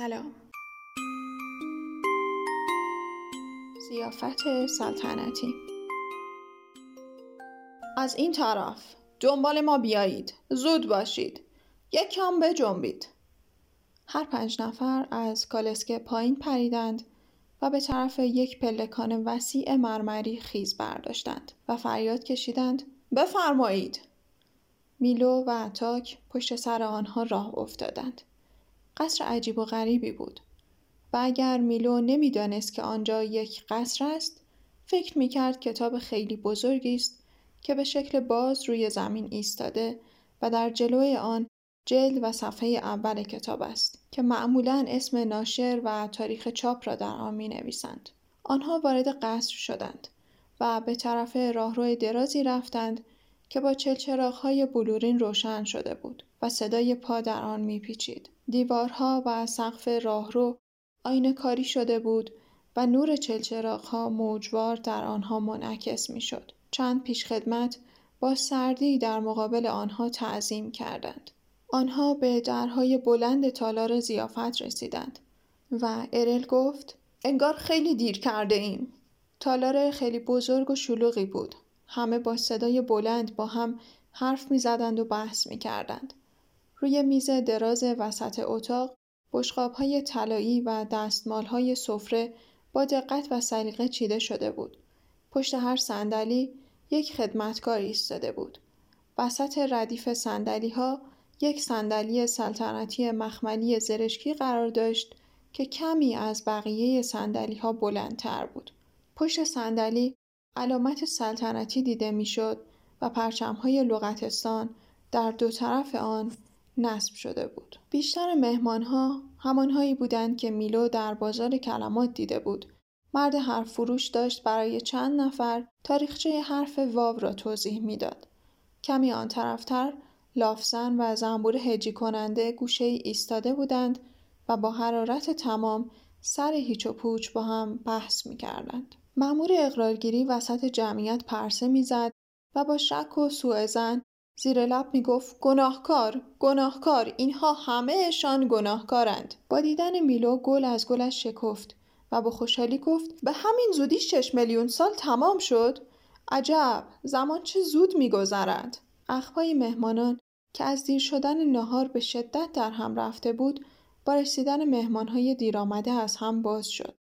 سلام. زیافت سلطنتی. از این طرف دنبال ما بیایید. زود باشید. یک کم بجنبید هر پنج نفر از کالسکه پایین پریدند و به طرف یک پلکان وسیع مرمری خیز برداشتند و فریاد کشیدند بفرمایید. میلو و تاک پشت سر آنها راه افتادند. قصر عجیب و غریبی بود و اگر میلو نمی‌دانست که آنجا یک قصر است فکر می‌کرد کتاب خیلی بزرگی است که به شکل باز روی زمین ایستاده و در جلوی آن جلد و صفحه اول کتاب است که معمولا اسم ناشر و تاریخ چاپ را در آن می نویسند. آنها وارد قصر شدند و به طرف راهرو درازی رفتند که با چلچراغهای بلورین روشن شده بود و صدای پا در آن میپیچید. دیوارها و سقف راهرو آینه کاری شده بود و نور چلچراغها موجوار در آنها منعکس می‌شد. چند پیشخدمت با سردی در مقابل آنها تعظیم کردند. آنها به درهای بلند تالار زیافت رسیدند و ارل گفت انگار خیلی دیر کرده ایم. تالار خیلی بزرگ و شلوغی بود. همه با صدای بلند با هم حرف می زدند و بحث می کردند. روی میز دراز وسط اتاق بشقاب های طلایی و دستمال های سفره با دقت و سلیقه چیده شده بود. پشت هر صندلی یک خدمتکار ایستاده بود. وسط ردیف صندلی ها یک صندلی سلطنتی مخملی زرشکی قرار داشت که کمی از بقیه صندلی ها بلندتر بود. پشت صندلی علامت سلطنتی دیده می‌شد و پرچم های لغتستان در دو طرف آن نصب شده بود. بیشتر مهمان ها همانهایی بودند که میلو در بازار کلمات دیده بود. مرد حرف فروش داشت برای چند نفر تاریخچه حرف واو را توضیح می‌داد. کمی آن طرفتر لافزن و زنبور هجی کننده گوشه ای ایستاده بودند و با حرارت تمام سر هیچ و پوچ با هم بحث می کردند. مأمور اقرارگیری وسط جمعیت پرسه می‌زد و با شک و سوء زن زیر لب می‌گفت گناهکار گناهکار اینها همهشان گناهکارند. با دیدن میلو گل از گلش شکفت و با خوشحالی گفت به همین زودی شش میلیون سال تمام شد؟ عجب زمان چه زود میگذرد؟ اخبای مهمانان که از دیر شدن نهار به شدت در هم رفته بود با رسیدن مهمانهای دیر آمده از هم باز شد.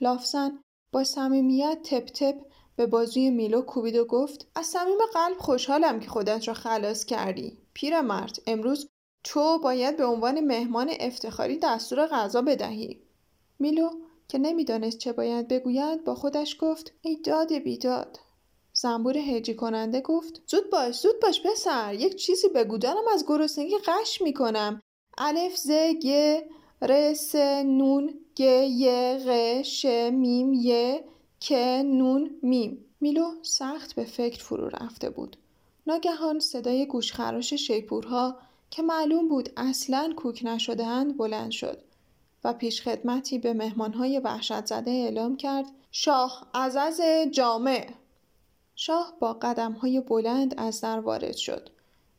لافزن با صمیمیت تپ تپ به بازوی میلو کوبید و گفت از صمیم قلب خوشحالم که خودت را خلاص کردی. پیرمرد امروز تو باید به عنوان مهمان افتخاری دستور غذا بدهی. میلو که نمی‌دانست چه باید بگوید با خودش گفت ای داد بیداد. زنبور هجی کننده گفت زود باش زود باش پسر یک چیزی بگو دارم از گرسنگی قش می‌کنم. الف ز گ ر س نون گ ی غ ش میم ی ک نون میم میلو سخت به فکر فرو رفته بود. ناگهان صدای گوشخراش شیپورها که معلوم بود اصلا کوک نشدهاند بلند شد و پیشخدمتی به مهمانهای وحشت زده اعلام کرد شاه عزز جامع. شاه با قدمهای بلند از در وارد شد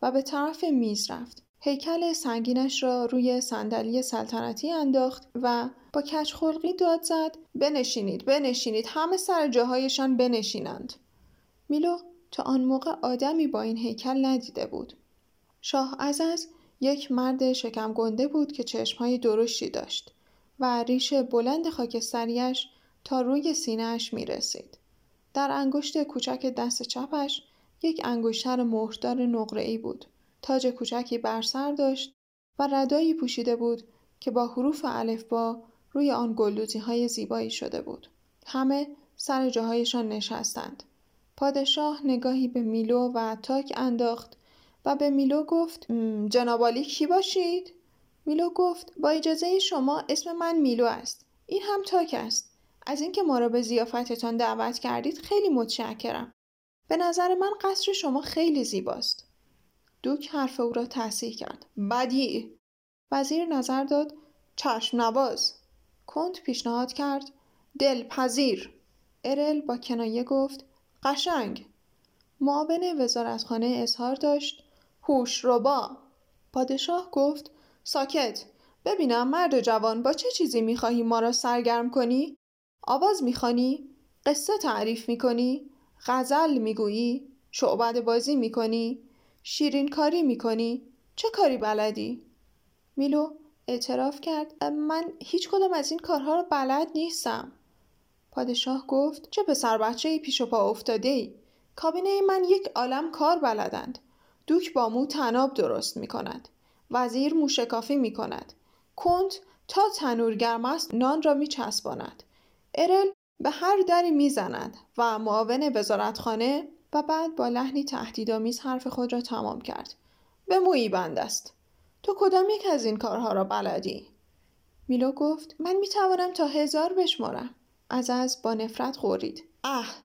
و به طرف میز رفت. هیکل سنگینش را روی صندلی سلطنتی انداخت و با کچخلقی داد زد بنشینید بنشینید همه سر جاهایشان بنشینند میلو تا آن موقع آدمی با این هیکل ندیده بود شاه عزز یک مرد شکم گنده بود که چشمهای درشتی داشت و ریش بلند خاکستریش تا روی سینهش می رسید. در انگشت کوچک دست چپش یک انگشتر مهردار نقره‌ای بود. تاج کوچکی بر سر داشت و ردایی پوشیده بود که با حروف الفبا روی آن گلدوزی های زیبایی شده بود. همه سر جاهایشان نشستند. پادشاه نگاهی به میلو و تاک انداخت و به میلو گفت جنابالی کی باشید؟ میلو گفت با اجازه شما اسم من میلو است. این هم تاک است. از اینکه ما را به زیافتتان دعوت کردید خیلی متشکرم. به نظر من قصر شما خیلی زیباست. دوک حرف او را تصحیح کرد. بدی. وزیر نظر داد چشم نواز. کند پیشنهاد کرد دلپذیر. ارل با کنایه گفت قشنگ. معاون وزارتخانه اظهار داشت هوش ربا. پادشاه گفت ساکت ببینم مرد جوان با چه چیزی می‌خواهی ما را سرگرم کنی؟ آواز می‌خوانی؟ قصه تعریف می‌کنی؟ غزل می‌گویی؟ شعبد بازی می‌کنی؟ شیرین کاری می‌کنی؟ چه کاری بلدی؟ میلو اعتراف کرد من هیچ کدام از این کارها را بلد نیستم. پادشاه گفت چه پسر بچه ای پیش و پا افتاده ای؟ کابینه من یک عالم کار بلدند. دوک با مو تناب درست می کند. وزیر موشکافی می کند. کنت تا تنور گرم است نان را می چسباند. ارل به هر دری می زند و معاون وزارتخانه و بعد با لحنی تهدیدآمیز حرف خود را تمام کرد. به مویی بند است. تو کدام یک از این کارها را بلدی؟ میلو گفت من می توانم تا هزار بشمارم. از از با نفرت خورید. اه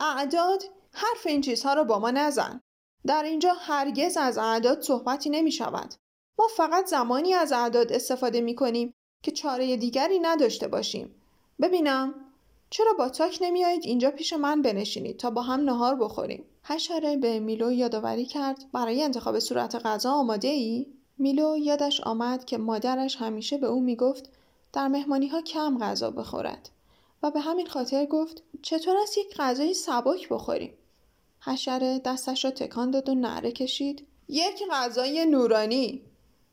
اعداد حرف این چیزها را با ما نزن. در اینجا هرگز از اعداد صحبتی نمی شود. ما فقط زمانی از اعداد استفاده می کنیم که چاره دیگری نداشته باشیم. ببینم چرا با تاک نمیایید اینجا پیش من بنشینید تا با هم نهار بخوریم؟ حشره به میلو یادآوری کرد. برای انتخاب صورت غذا آماده ای میلو یادش آمد که مادرش همیشه به او می‌گفت در مهمانی ها کم غذا بخورد و به همین خاطر گفت چطور است یک غذای سبک بخوریم؟ حشره دستش را تکان داد و نعره کشید. یک غذای نورانی.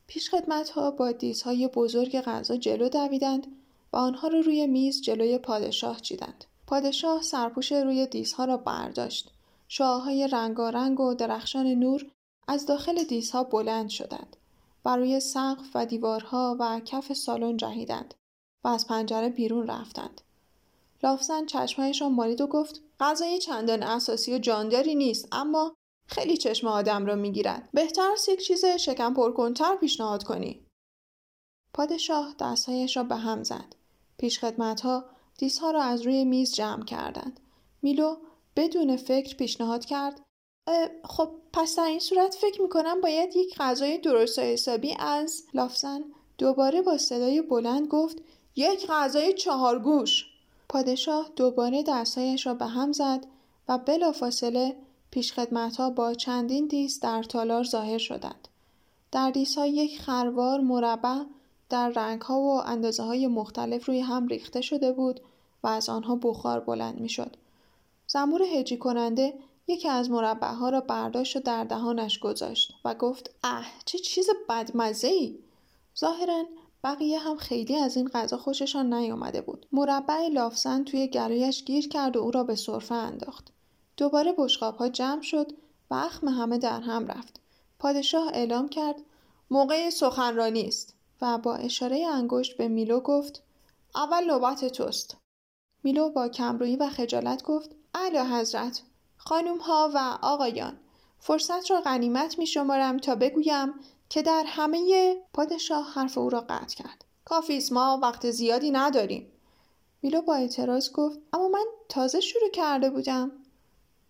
پیشخدمت ها با دیزهای بزرگ غذا جلو دویدند. و آنها را رو روی میز جلوی پادشاه چیدند. پادشاه سرپوش روی دیزها را برداشت. شاههای رنگارنگ و درخشان نور از داخل دیزها بلند شدند و روی سقف و دیوارها و کف سالن جهیدند و از پنجره بیرون رفتند. لافزن چشمهایش را مالید و گفت غذای چندان اساسی و جانداری نیست اما خیلی چشم آدم را می‌گیرد بهتر است یک چیز شکم پرکنتر پیشنهاد کنی پادشاه دستهایش را به هم زد پیشخدمتها دیسها را از روی میز جمع کردند میلو بدون فکر پیشنهاد کرد خب پس در این صورت فکر می‌کنم باید یک غذای درست و حسابی از لافزن دوباره با صدای بلند گفت یک غذای چهارگوش پادشاه دوباره دستهایش را به هم زد و بلافاصله پیشخدمتها با چندین دیس در تالار ظاهر شدند. در ها یک خروار مربع در رنگها و اندازه های مختلف روی هم ریخته شده بود و از آنها بخار بلند می شد. زنبور هجی کننده یکی از مربع ها را برداشت و در دهانش گذاشت و گفت اه چه چیز بدمزه ای ظاهرا بقیه هم خیلی از این غذا خوششان نیامده بود. مربع لافزن توی گلویش گیر کرد و او را به صرفه انداخت. دوباره بشقاب ها جمع شد و اخم همه در هم رفت. پادشاه اعلام کرد موقع سخنرانی است. و با اشاره انگشت به میلو گفت اول نوبت توست. میلو با کمرویی و خجالت گفت اعلی حضرت خانم ها و آقایان فرصت را غنیمت می شمارم تا بگویم که در همه پادشاه حرف او را قطع کرد. کافیست ما وقت زیادی نداریم. میلو با اعتراض گفت اما من تازه شروع کرده بودم.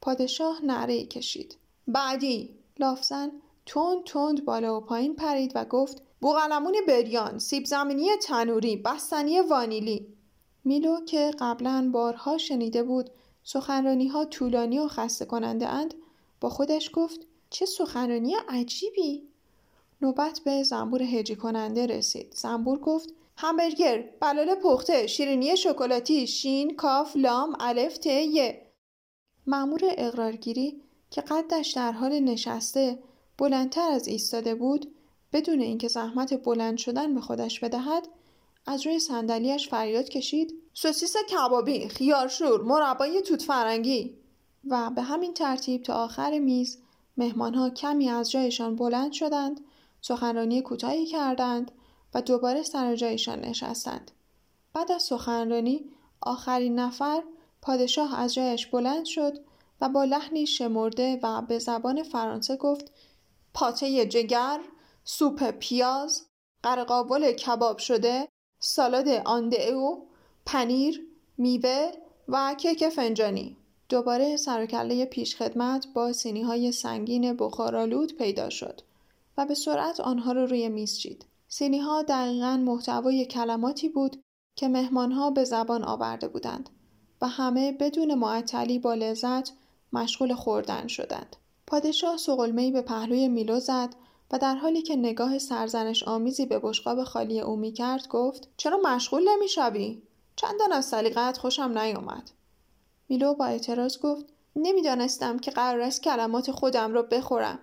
پادشاه نعره کشید. بعدی؟ لافزن تند تند بالا و پایین پرید و گفت بوغلمون بریان سیب زمینی تنوری بستنی وانیلی. میلو که قبلا بارها شنیده بود سخنرانی ها طولانی و خسته کننده اند با خودش گفت چه سخنرانی عجیبی! نوبت به زنبور هجی کننده رسید. زنبور گفت همبرگر بلاله پخته شیرینی شکلاتی شین کاف لام الف ت ی. مأمور اقرارگیری که قدش در حال نشسته بلندتر از ایستاده بود بدون اینکه زحمت بلند شدن به خودش بدهد از روی صندلیاش فریاد کشید سوسیس کبابی خیارشور مربای توت فرنگی و به همین ترتیب تا آخر میز مهمانها کمی از جایشان بلند شدند سخنرانی کوتاهی کردند و دوباره سر جایشان نشستند. بعد از سخنرانی آخرین نفر پادشاه از جایش بلند شد و با لحنی شمرده و به زبان فرانسه گفت پاته جگر، سوپ پیاز، قرقاول کباب شده، سالاد او، پنیر، میوه و کیک فنجانی. دوباره سرکله پیش خدمت با سینی های سنگین بخارالود پیدا شد و به سرعت آنها را رو روی میز چید. سینی ها دقیقا محتوای کلماتی بود که مهمان به زبان آورده بودند. و همه بدون معطلی با لذت مشغول خوردن شدند. پادشاه سقلمه‌ای به پهلوی میلو زد و در حالی که نگاه سرزنش آمیزی به بشقاب خالی او می کرد گفت چرا مشغول نمی شوی؟ چندان از سلیقت خوشم نیامد. میلو با اعتراض گفت نمی‌دانستم که قرار است کلمات خودم را بخورم.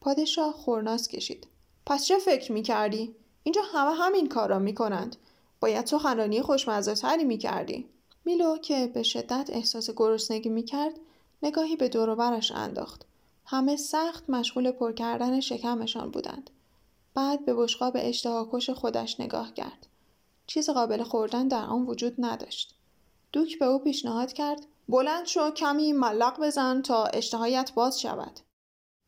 پادشاه خورناس کشید. پس چه فکر می کردی؟ اینجا همه همین کار را می کنند. باید سخنرانی خوشمزه تری می کردی. میلو که به شدت احساس گرسنگی می کرد نگاهی به دوروبرش انداخت. همه سخت مشغول پر کردن شکمشان بودند. بعد به بشقاب اشتهاکش خودش نگاه کرد. چیز قابل خوردن در آن وجود نداشت. دوک به او پیشنهاد کرد بلند شو کمی ملق بزن تا اشتهایت باز شود.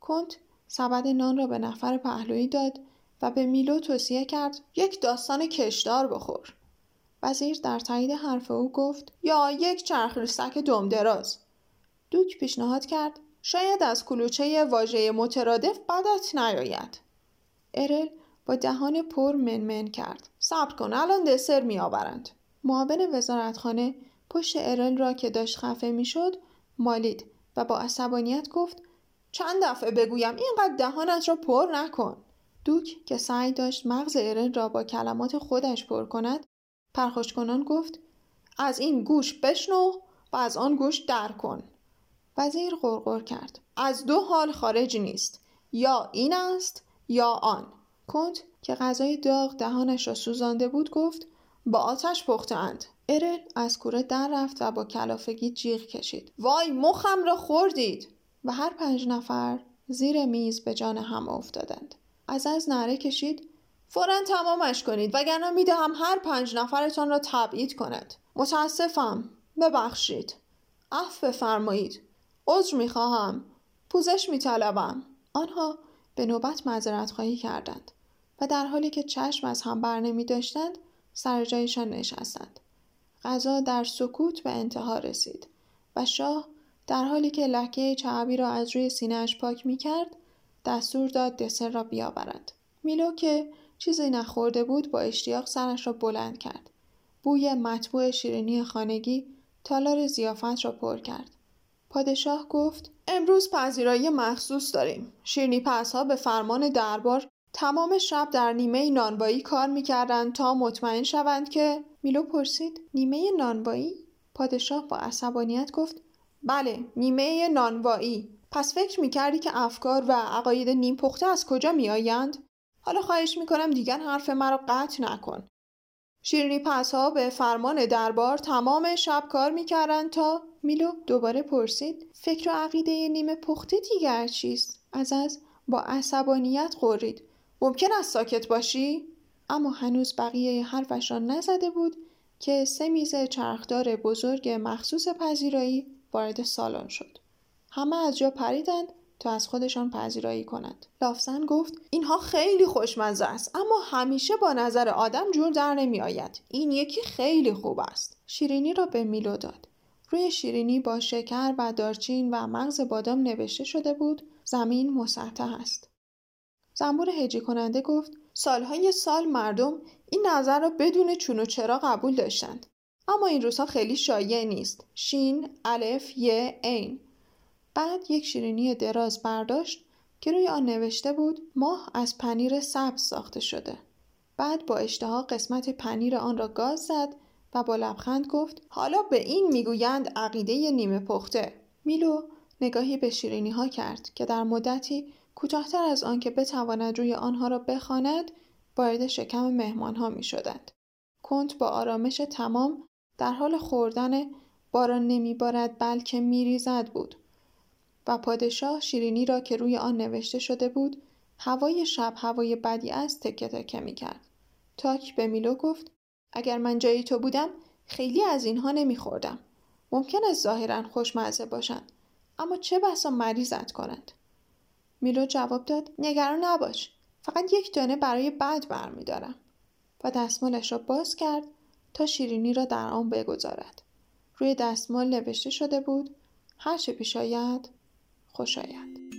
کنت سبد نان را به نفر پهلویی داد و به میلو توصیه کرد یک داستان کشدار بخور. وزیر در تایید حرف او گفت یا یک چرخ سک دم دراز. دوک پیشنهاد کرد شاید از کلوچه واژه مترادف بدت نیاید. ارل با دهان پر منمن کرد. صبر کن الان دسر می آورند. معاون وزارتخانه پشت ارل را که داشت خفه می‌شد مالید و با عصبانیت گفت چند دفعه بگویم اینقدر دهانت را پر نکن. دوک که سعی داشت مغز ارل را با کلمات خودش پر کند پرخوش کنان گفت از این گوش بشنو و از آن گوش در کن. وزیر غرغر کرد. از دو حال خارج نیست. یا این است یا آن. کنت که غذای داغ دهانش را سوزانده بود گفت با آتش پختند. ارل از کوره در رفت و با کلافگی جیغ کشید. وای مخم را خوردید. و هر پنج نفر زیر میز به جان هم افتادند. از از نره کشید فورا تمامش کنید وگرنه می‌دهم هر پنج نفرتان را تبعید کند. متاسفم. ببخشید. عفو بفرمایید. عذر می‌خواهم. پوزش میطلبم. آنها به نوبت معذرت خواهی کردند و در حالی که چشم از هم بر نمی داشتند سر جایشان نشستند. غذا در سکوت به انتها رسید و شاه در حالی که لکه چعبی را از روی سینهاش پاک می کرد دستور داد دسر را بیاورد. میلو که چیزی نخورده بود با اشتیاق سرش را بلند کرد. بوی مطبوع شیرینی خانگی تالار زیافت را پر کرد. پادشاه گفت امروز پذیرایی مخصوص داریم. شیرنی پس ها به فرمان دربار تمام شب در نیمه نانوایی کار می‌کردند تا مطمئن شوند که میلو پرسید نیمه نانوایی؟ پادشاه با عصبانیت گفت بله نیمه نانوایی پس فکر می‌کردی که افکار و عقاید نیم پخته از کجا میآیند؟ حالا خواهش می‌کنم دیگر حرف مرا قطع نکن. شیرینی پس ها به فرمان دربار تمام شب کار می‌کردند تا میلو دوباره پرسید فکر و عقیده نیمه پخته دیگر چیست؟ از از با عصبانیت قرید ممکن است ساکت باشی؟ اما هنوز بقیه حرفش را نزده بود که سه میز چرخدار بزرگ مخصوص پذیرایی وارد سالن شد. همه از جا پریدند تا از خودشان پذیرایی کنند لافزن گفت اینها خیلی خوشمزه است اما همیشه با نظر آدم جور در نمی آید این یکی خیلی خوب است شیرینی را به میلو داد روی شیرینی با شکر و دارچین و مغز بادام نوشته شده بود زمین مسطح است. زنبور هجی کننده گفت سالهای سال مردم این نظر را بدون چون و چرا قبول داشتند. اما این روزها خیلی شایع نیست. شین، الف، ی، عین. بعد یک شیرینی دراز برداشت که روی آن نوشته بود ماه از پنیر سبز ساخته شده. بعد با اشتها قسمت پنیر آن را گاز زد و با لبخند گفت حالا به این می‌گویند عقیده نیمه پخته میلو نگاهی به شیرینی ها کرد که در مدتی کوتاهتر از آن که بتواند روی آنها را بخواند وارد شکم مهمان ها می شدند. کنت با آرامش تمام در حال خوردن باران نمی بارد بلکه می ریزد بود و پادشاه شیرینی را که روی آن نوشته شده بود هوای شب هوای بدی است تکه تکه می کرد. تاک به میلو گفت اگر من جای تو بودم خیلی از اینها نمیخوردم. ممکن است ظاهرا خوشمزه باشند اما چه بسا مریضت کنند میلو جواب داد نگران نباش فقط یک دانه برای بعد برمیدارم و دستمالش را باز کرد تا شیرینی را در آن بگذارد روی دستمال نوشته شده بود هر چه پیش آید خوش آید